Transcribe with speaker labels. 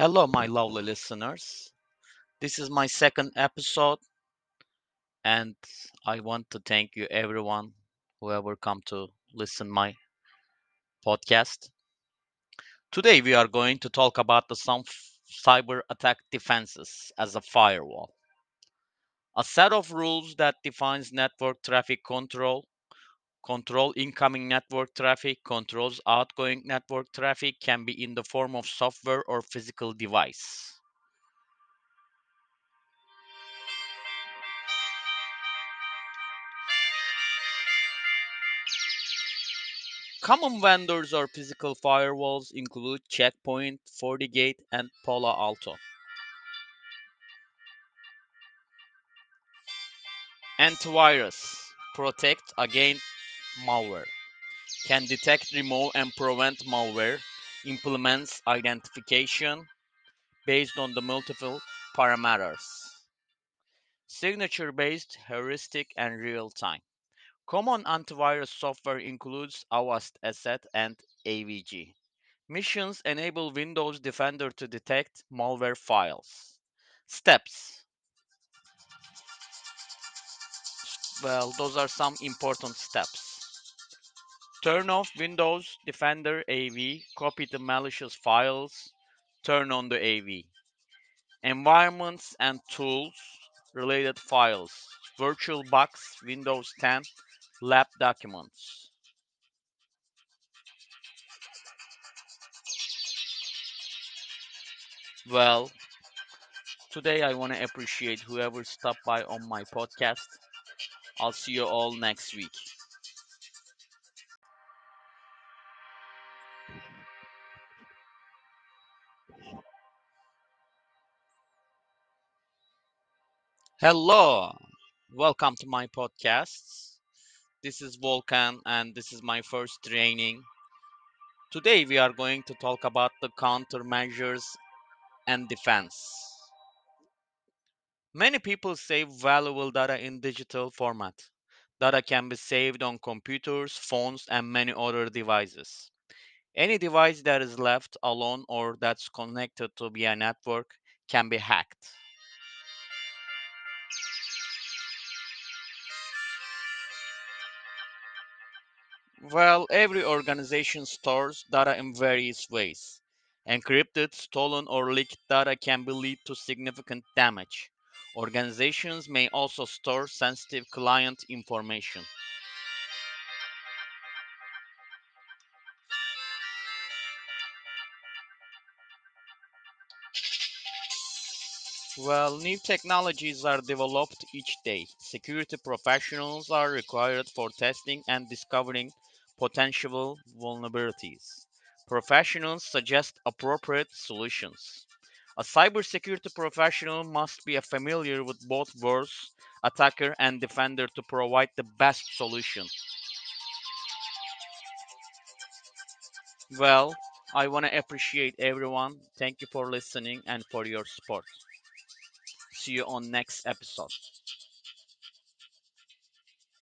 Speaker 1: Hello, my lovely listeners. This is my second episode, and I want to thank you, everyone, whoever come to listen my podcast. Today, we are going to talk about the some cyber attack defenses as a firewall, a set of rules that defines network traffic control, control incoming network traffic, controls outgoing network traffic, can be in the form of software or physical device. Common vendors or physical firewalls include Checkpoint, FortiGate, and Palo Alto. Antivirus protect against malware, can detect, remove, and prevent malware, implements identification based on the multiple parameters, signature based, heuristic, and real time. Common antivirus software includes Avast ESET and AVG. Missions enable Windows Defender to detect malware files. Steps. Well, those are some important steps. Turn off Windows Defender AV, copy the malicious files, turn on the AV. Environments and tools, related files, VirtualBox, Windows 10, lab documents. Well, today I want to appreciate whoever stopped by on my podcast. I'll see you all next week. Hello, welcome to my podcast. This is Volkan and this is my first training. Today we are going to talk about the countermeasures and defense. Many people save valuable data in digital format. Data can be saved on computers, phones, and many other devices. Any device that is left alone or that's connected to via network can be hacked. Well, every organization stores data in various ways. Encrypted, stolen, or leaked data can be lead to significant damage. Organizations may also store sensitive client information. Well, new technologies are developed each day. Security professionals are required for testing and discovering potential vulnerabilities. Professionals suggest appropriate solutions. A cybersecurity professional must be familiar with both words, attacker and defender, to provide the best solution. Well, I want to appreciate everyone. Thank you for listening and for your support. See you on next episode.